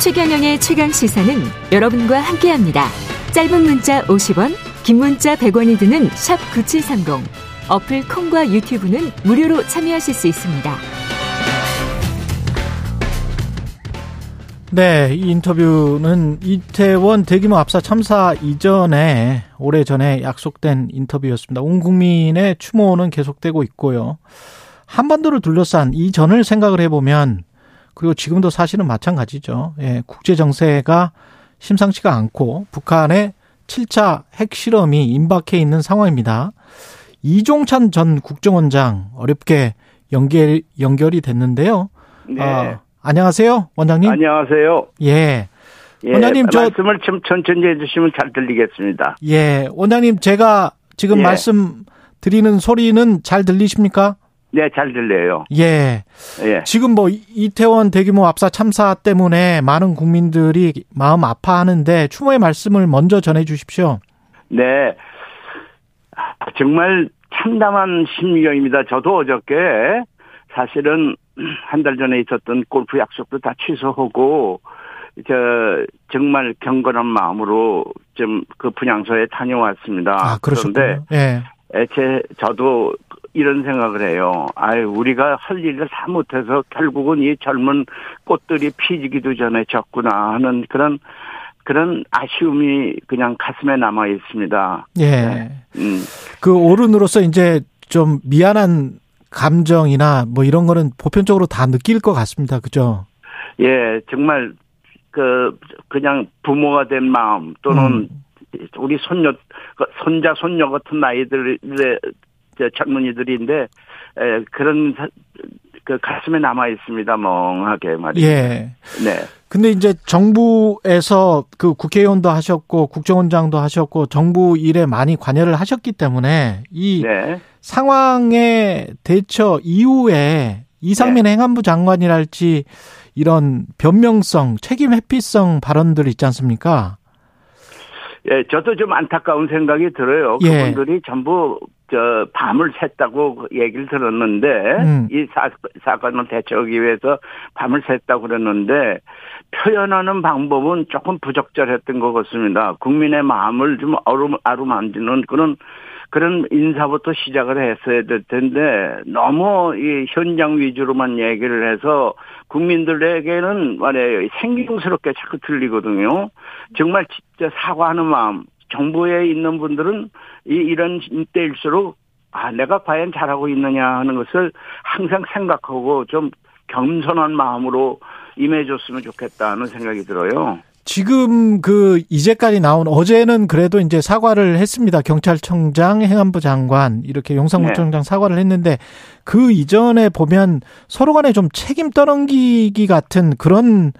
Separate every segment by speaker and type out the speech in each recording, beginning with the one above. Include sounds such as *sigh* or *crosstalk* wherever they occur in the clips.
Speaker 1: 최경영의 최강 시사는 여러분과 함께합니다. 짧은 문자 50원, 긴 문자 100원이 드는 샵 9730. 어플 콩과 유튜브는 무료로 참여하실 수 있습니다.
Speaker 2: 네, 이 인터뷰는 이태원 대규모 압사 참사 이전에 오래 전에 약속된 인터뷰였습니다. 온 국민의 추모는 계속되고 있고요. 한반도를 둘러싼 이전을 생각을 해보면 그리고 지금도 사실은 마찬가지죠. 예, 국제 정세가 심상치가 않고 북한의 7차 핵실험이 임박해 있는 상황입니다. 이종찬 전 국정원장 어렵게 연결 연결이 됐는데요.
Speaker 3: 네.
Speaker 2: 아, 안녕하세요, 원장님.
Speaker 3: 안녕하세요.
Speaker 2: 예.
Speaker 3: 예,
Speaker 2: 원장님, 저-
Speaker 3: 말씀을 좀 천천히 해주시면 잘 들리겠습니다.
Speaker 2: 예. 원장님 제가 지금
Speaker 3: 예.
Speaker 2: 말씀 드리는 소리는 잘 들리십니까?
Speaker 3: 네, 잘 들려요.
Speaker 2: 예.
Speaker 3: 예,
Speaker 2: 지금 뭐 이태원 대규모 압사 참사 때문에 많은 국민들이 마음 아파하는데 추모의 말씀을 먼저 전해 주십시오.
Speaker 3: 네. 아, 정말 참담한 심경입니다. 저도 어저께 사실은 한 달 전에 있었던 골프 약속도 다 취소하고 저 정말 경건한 마음으로 좀 그 분향소에 다녀왔습니다.
Speaker 2: 아,
Speaker 3: 그런데
Speaker 2: 그러셨군요. 예.
Speaker 3: 애체 저도 이런 생각을 해요. 아유, 우리가 할 일을 다 못해서 결국은 이 젊은 꽃들이 피지기도 전에 졌구나 하는 그런 그런 아쉬움이 그냥 가슴에 남아 있습니다.
Speaker 2: 예.
Speaker 3: 음,
Speaker 2: 그 어른으로서 이제 좀 미안한 감정이나 뭐 이런 거는 보편적으로 다 느낄 것 같습니다. 그죠?
Speaker 3: 예, 정말 그 그냥 부모가 된 마음 또는 우리 손녀 그 손자 손녀 같은 저 젊은이들인데 에, 그런 사- 그 가슴에 남아 있습니다 멍하게 말이죠.
Speaker 2: 예.
Speaker 3: 네.
Speaker 2: 근데 이제 정부에서 그 국회의원도 하셨고 국정원장도 하셨고 정부 일에 많이 관여를 하셨기 때문에 이
Speaker 3: 네.
Speaker 2: 상황의 대처 이후에 이상민
Speaker 3: 네.
Speaker 2: 행안부 장관이랄지 이런 변명성, 책임 회피성 발언들 있지 않습니까?
Speaker 3: 예, 저도 좀 안타까운 생각이 들어요.
Speaker 2: 예.
Speaker 3: 그분들이 전부 저 밤을 샜다고 얘기를 들었는데
Speaker 2: 음.
Speaker 3: 이 사, 사건을 대처하기 위해서 밤을 샜다고 그랬는데 표현하는 방법은 조금 부적절했던 것 같습니다. 국민의 마음을 좀 어루, 아루만지는 그런 그런 인사부터 시작을 했어야 될 텐데 너무 이 현장 위주로만 얘기를 해서 국민들에게는 말이에요 생경스럽게 자꾸 들리거든요. 정말 진짜 사과하는 마음 정부에 있는 분들은 이 이런 때일수록 아 내가 과연 잘하고 있느냐 하는 것을 항상 생각하고 좀 겸손한 마음으로 임해줬으면 좋겠다는 생각이 들어요.
Speaker 2: 지금 그 이제까지 나온 어제는 그래도 이제 사과를 했습니다. 경찰청장, 행안부 장관 이렇게 용산구청장 사과를 했는데 그 이전에 보면 서로 간에 좀 책임 떠넘기기 같은 그런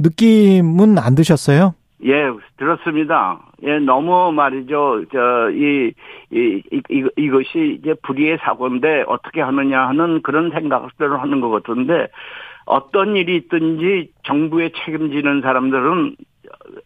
Speaker 2: 느낌은 안 드셨어요?
Speaker 3: 예, 들었습니다. 예, 너무 말이죠. 저, 이, 이, 이, 이- 이것이 이제 불의의 사고인데 어떻게 하느냐 하는 그런 생각을 하는 것 같은데 어떤 일이 있든지 정부에 책임지는 사람들은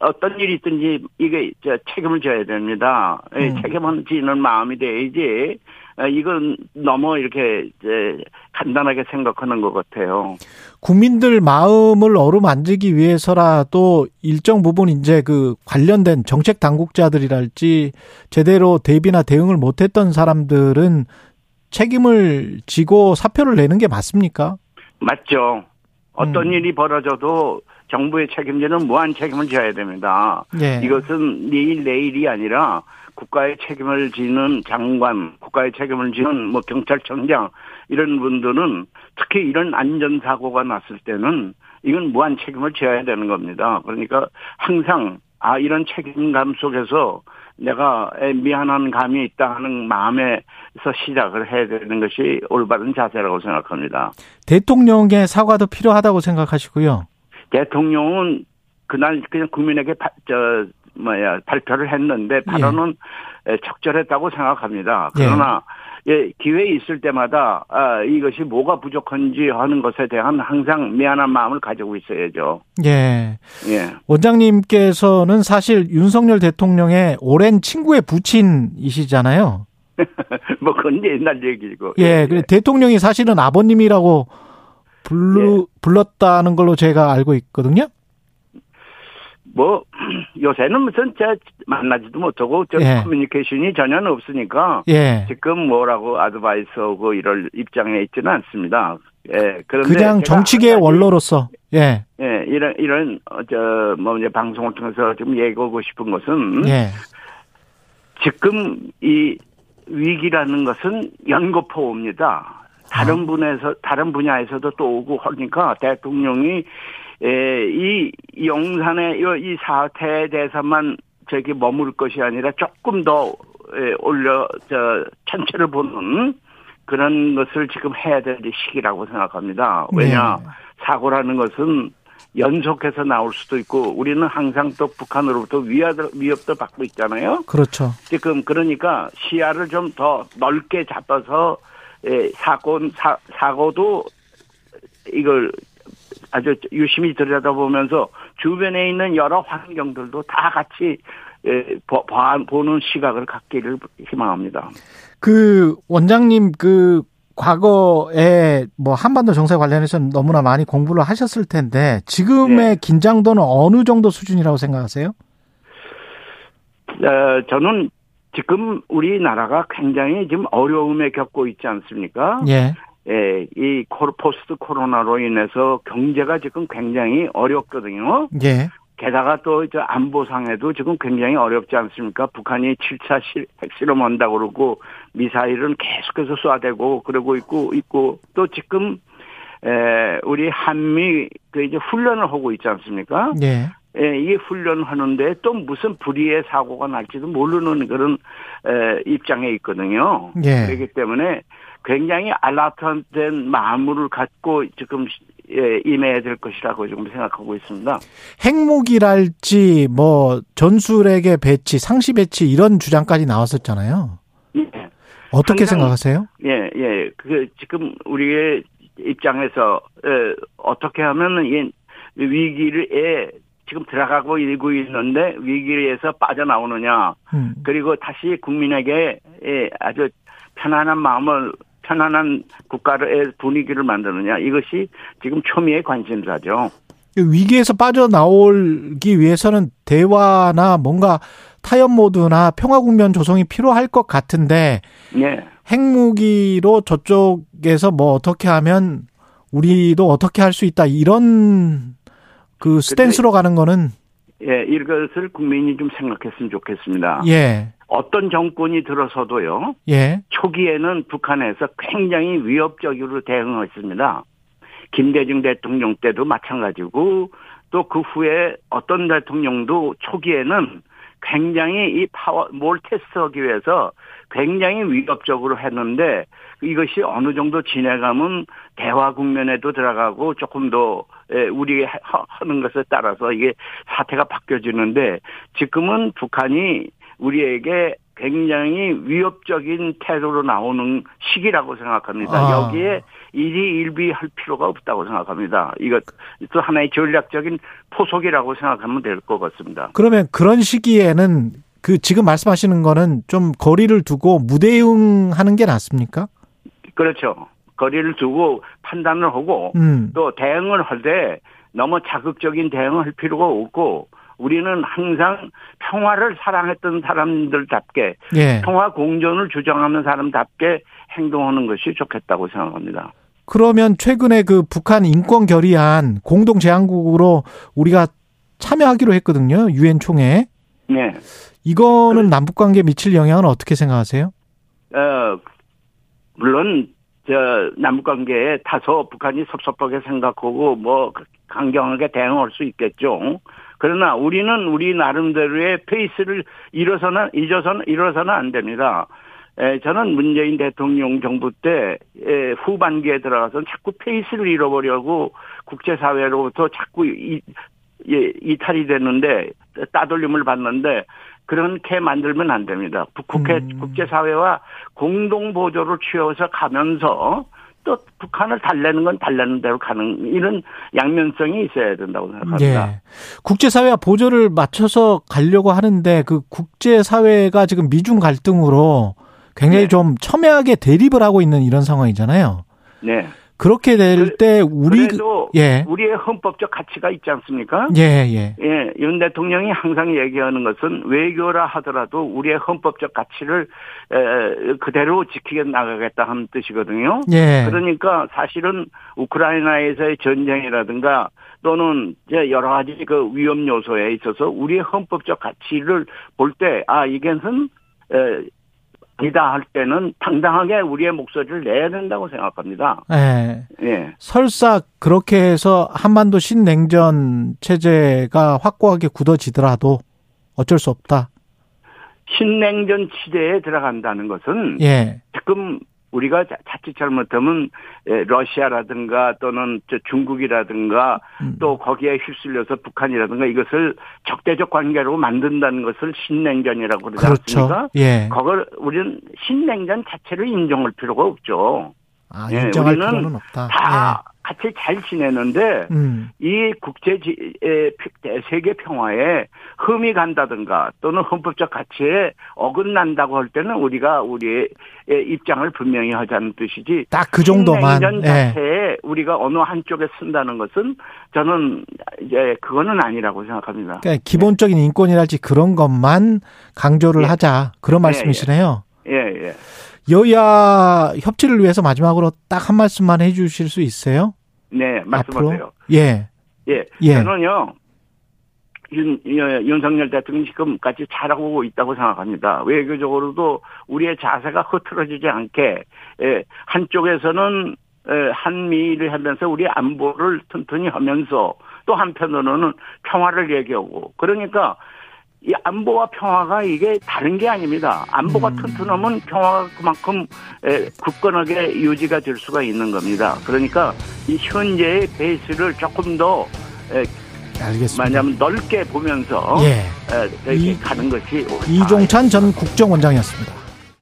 Speaker 3: 어떤 일이 있든지 이게 저 책임을 져야 됩니다. 예,
Speaker 2: 음.
Speaker 3: 책임을 지는 마음이 돼야지 아, 이건 너무 이렇게 이제 간단하게 생각하는 것 같아요.
Speaker 2: 국민들 마음을 어루만지기 위해서라도 일정 부분 이제 그 관련된 정책 당국자들이랄지 제대로 대비나 대응을 못했던 사람들은 책임을 지고 사표를 내는 게 맞습니까?
Speaker 3: 맞죠. 어떤
Speaker 2: 음.
Speaker 3: 일이 벌어져도 정부의 책임자는 무한 책임을 져야 됩니다.
Speaker 2: 예.
Speaker 3: 이것은 내일 내일이 아니라 국가의 책임을 지는 장관, 국가의 책임을 지는 뭐 경찰청장 이런 분들은 특히 이런 안전 사고가 났을 때는 이건 무한 책임을 져야 되는 겁니다. 그러니까 항상 아 이런 책임감 속에서 내가 미안한 감이 있다 하는 마음에서 시작을 해야 되는 것이 올바른 자세라고 생각합니다.
Speaker 2: 대통령의 사과도 필요하다고 생각하시고요.
Speaker 3: 대통령은 그날 그냥 국민에게 바, 저 뭐야 발표를 했는데 발언은 에, 적절했다고 생각합니다. 그러나 예, 기회 있을 때마다 아, 이것이 뭐가 부족한지 하는 것에 대한 항상 미안한 마음을 가지고 있어야죠.
Speaker 2: 예.
Speaker 3: 예.
Speaker 2: 원장님께서는 사실 윤석열 대통령의 오랜 친구의 부친이시잖아요. *laughs*
Speaker 3: 뭐 그건 옛날 얘기고.
Speaker 2: 예. 그래 대통령이 사실은 아버님이라고 불루,
Speaker 3: 예.
Speaker 2: 불렀다는 걸로 제가 알고 있거든요.
Speaker 3: 뭐 *clears throat* 요새는 무슨 제 만나지도 못하고 저
Speaker 2: 예.
Speaker 3: 커뮤니케이션이 전혀 없으니까
Speaker 2: 예.
Speaker 3: 지금 뭐라고 아드바이스 하고 이럴 입장에 있지는 않습니다. 예. 그런데
Speaker 2: 그냥 정치계 원로로서 예.
Speaker 3: 예, 이런 이런 저뭐 이제 방송을 통해서 좀 얘기하고 싶은 것은
Speaker 2: 예.
Speaker 3: 지금 이 위기라는 것은 연거푸입니다. 다른 분에서 다른 분야에서도 또 오고 하니까 대통령이 에, 이 용산의 이 사태에 대해서만 저기 머물 것이 아니라 조금 더 에, 올려 저 전체를 보는 그런 것을 지금 해야 될 시기라고 생각합니다. 왜냐
Speaker 2: 네.
Speaker 3: 사고라는 것은 연속해서 나올 수도 있고 우리는 항상 또 북한으로부터 위협- 위협도 받고 있잖아요.
Speaker 2: 그렇죠.
Speaker 3: 지금 그러니까 시야를 좀 더 넓게 잡아서 예, 사고 사, 사고도 이걸 아주 유심히 들여다보면서 주변에 있는 여러 환경들도 다 같이 보는 시각을 갖기를 희망합니다.
Speaker 2: 그 원장님 그 과거에 뭐 한반도 정세 관련해서 너무나 많이 공부를 하셨을 텐데 지금의
Speaker 3: 네.
Speaker 2: 긴장도는 어느 정도 수준이라고 생각하세요?
Speaker 3: 어, 저는 지금 우리나라가 굉장히 지금 어려움에 겪고 있지 않습니까?
Speaker 2: 예.
Speaker 3: 예, 이 코- 포스트 코로나로 인해서 경제가 지금 굉장히 어렵거든요.
Speaker 2: 예.
Speaker 3: 게다가 또 이제 안보상에도 지금 굉장히 어렵지 않습니까? 북한이 7차 실, 핵실험 한다고 그러고 미사일은 계속해서 쏴대고 그러고 있고 있고 또 지금 에 우리 한미 그 이제 훈련을 하고 있지 않습니까?
Speaker 2: 예.
Speaker 3: 예, 이 훈련하는데 또 무슨 불의의 사고가 날지도 모르는 그런 에, 입장에 있거든요.
Speaker 2: 예.
Speaker 3: 그렇기 때문에 굉장히 알라트된 마음을 갖고 지금 예, 임해야 될 것이라고 지금 생각하고 있습니다.
Speaker 2: 핵무기랄지 뭐 전술핵의 배치, 상시 배치 이런 주장까지 나왔었잖아요.
Speaker 3: 예,
Speaker 2: 어떻게 생각하세요?
Speaker 3: 예, 예. 그 지금 우리의 입장에서 에, 어떻게 하면 이 위기를에 지금 들어가고 일고 있는데 위기에서 빠져나오느냐.
Speaker 2: 음.
Speaker 3: 그리고 다시 국민에게 예, 아주 편안한 마음을 편안한 국가의 분위기를 만드느냐 이것이 지금 초미의 관심사죠.
Speaker 2: 위기에서 빠져나오기 위해서는 대화나 뭔가 타협 모드나 평화 국면 조성이 필요할 것 같은데
Speaker 3: 예,
Speaker 2: 핵무기로 저쪽에서 뭐 어떻게 하면 우리도 어떻게 할 수 있다 이런 그 스탠스로 가는 거는
Speaker 3: 예, 이것을 국민이 좀 생각했으면 좋겠습니다.
Speaker 2: 예.
Speaker 3: 어떤 정권이 들어서도요.
Speaker 2: 예.
Speaker 3: 초기에는 북한에서 굉장히 위협적으로 대응했습니다. 김대중 대통령 때도 마찬가지고 또 그 후에 어떤 대통령도 초기에는 굉장히 이 파워 뭘 테스트하기 위해서 굉장히 위협적으로 했는데 이것이 어느 정도 지내가면 대화 국면에도 들어가고 조금 더 예, 우리 하- 하는 것에 따라서 이게 사태가 바뀌어지는데 지금은 북한이 우리에게 굉장히 위협적인 태도로 나오는 시기라고 생각합니다.
Speaker 2: 아.
Speaker 3: 여기에 일희일비할 필요가 없다고 생각합니다. 이것 또 하나의 전략적인 포석이라고 생각하면 될 것 같습니다.
Speaker 2: 그러면 그런 시기에는 그 지금 말씀하시는 거는 좀 거리를 두고 무대응하는 게 낫습니까?
Speaker 3: 그렇죠. 거리를 두고 판단을 하고
Speaker 2: 음.
Speaker 3: 또 대응을 할 때 너무 자극적인 대응을 할 필요가 없고 우리는 항상 평화를 사랑했던 사람들답게
Speaker 2: 예.
Speaker 3: 평화 공존을 주장하는 사람답게 행동하는 것이 좋겠다고 생각합니다.
Speaker 2: 그러면 최근에 그 북한 인권 결의안 공동 제안국으로 우리가 참여하기로 했거든요. 유엔 총회.
Speaker 3: 네.
Speaker 2: 이거는 남북 관계에 미칠 영향은 어떻게 생각하세요?
Speaker 3: 어, 물론, 저, 남북 관계에 다소 북한이 섭섭하게 생각하고, 뭐, 강경하게 대응할 수 있겠죠. 그러나 우리는 우리 나름대로의 페이스를 잃어서는, 잊어서는, 잃어서는 안 됩니다. 에, 저는 문재인 대통령 정부 때, 에, 후반기에 들어가서 자꾸 페이스를 잃어버려고 국제사회로부터 자꾸 이, 예, 이탈이 됐는데, 따돌림을 받는데, 그렇게 만들면 안 됩니다. 북- 국회,
Speaker 2: 음.
Speaker 3: 국제사회와 공동 보조를 취해서 가면서 또 북한을 달래는 건 달래는 대로 가는 이런 양면성이 있어야 된다고 생각합니다.
Speaker 2: 예. 국제사회와 보조를 맞춰서 가려고 하는데 그 국제사회가 지금 미중 갈등으로 굉장히
Speaker 3: 네.
Speaker 2: 좀 첨예하게 대립을 하고 있는 이런 상황이잖아요.
Speaker 3: 네.
Speaker 2: 그렇게 될때 우리
Speaker 3: 그래도
Speaker 2: 예.
Speaker 3: 우리의 헌법적 가치가 있지 않습니까?
Speaker 2: 예, 예.
Speaker 3: 예, 윤 대통령이 항상 얘기하는 것은 외교라 하더라도 우리의 헌법적 가치를 에, 그대로 지키게 나가겠다 하는 뜻이거든요.
Speaker 2: 예.
Speaker 3: 그러니까 사실은 우크라이나에서의 전쟁이라든가 또는 이제 여러 가지 그 위험 요소에 있어서 우리의 헌법적 가치를 볼 때아 에, 아니다 할 때는 당당하게 우리의 목소리를 내야 된다고 생각합니다.
Speaker 2: 예.
Speaker 3: 예.
Speaker 2: 설사 그렇게 해서 한반도 신냉전 체제가 확고하게 굳어지더라도 어쩔 수 없다.
Speaker 3: 신냉전 시대에 들어간다는 것은
Speaker 2: 예.
Speaker 3: 지금 우리가 자- 자칫 잘못하면 에, 러시아라든가 또는 저 중국이라든가
Speaker 2: 음.
Speaker 3: 또 거기에 휩쓸려서 북한이라든가 이것을 적대적 관계로 만든다는 것을 신냉전이라고 그러지
Speaker 2: 그렇죠.
Speaker 3: 않습니까?
Speaker 2: 예.
Speaker 3: 그걸 우리는 신냉전 자체를 인정할 필요가 없죠.
Speaker 2: 아,
Speaker 3: 예,
Speaker 2: 인정할
Speaker 3: 우리는
Speaker 2: 필요는 없다.
Speaker 3: 다 같이 잘 지내는데
Speaker 2: 예. 음.
Speaker 3: 이 국제 세계 평화에 흠이 간다든가 또는 헌법적 가치에 어긋난다고 할 때는 우리가 우리의 입장을 분명히 하자는 뜻이지.
Speaker 2: 딱 그 정도만.
Speaker 3: 신냉전
Speaker 2: 예.
Speaker 3: 자체에 우리가 어느 한쪽에 쓴다는 것은 저는 이제 그거는 아니라고 생각합니다.
Speaker 2: 그러니까 기본적인 인권이랄지 그런 것만 강조를
Speaker 3: 예.
Speaker 2: 하자. 그런
Speaker 3: 예,
Speaker 2: 말씀이시네요.
Speaker 3: 예, 예.
Speaker 2: 여야 협치를 위해서 마지막으로 딱 한 말씀만 해 주실 수 있어요?
Speaker 3: 네, 말씀하세요.
Speaker 2: 앞으로? 예.
Speaker 3: 예.
Speaker 2: 예.
Speaker 3: 저는요, 윤, 예, 윤석열 대통령이 지금까지 잘하고 있다고 생각합니다. 외교적으로도 우리의 자세가 흐트러지지 않게, 예, 한쪽에서는, 예, 한미를 하면서 우리 안보를 튼튼히 하면서 또 한편으로는 평화를 얘기하고, 그러니까 이 안보와 평화가 이게 다른 게 아닙니다. 안보가
Speaker 2: 음.
Speaker 3: 튼튼하면 평화가 그만큼 에, 굳건하게 유지가 될 수가 있는 겁니다. 그러니까 이 현재의 베이스를 조금 더 에,
Speaker 2: 알겠습니다.
Speaker 3: 만약에 넓게 보면서
Speaker 2: 예.
Speaker 3: 에, 이렇게
Speaker 2: 이-
Speaker 3: 가는 것이 옳다.
Speaker 2: 이종찬 전 국정원장이었습니다.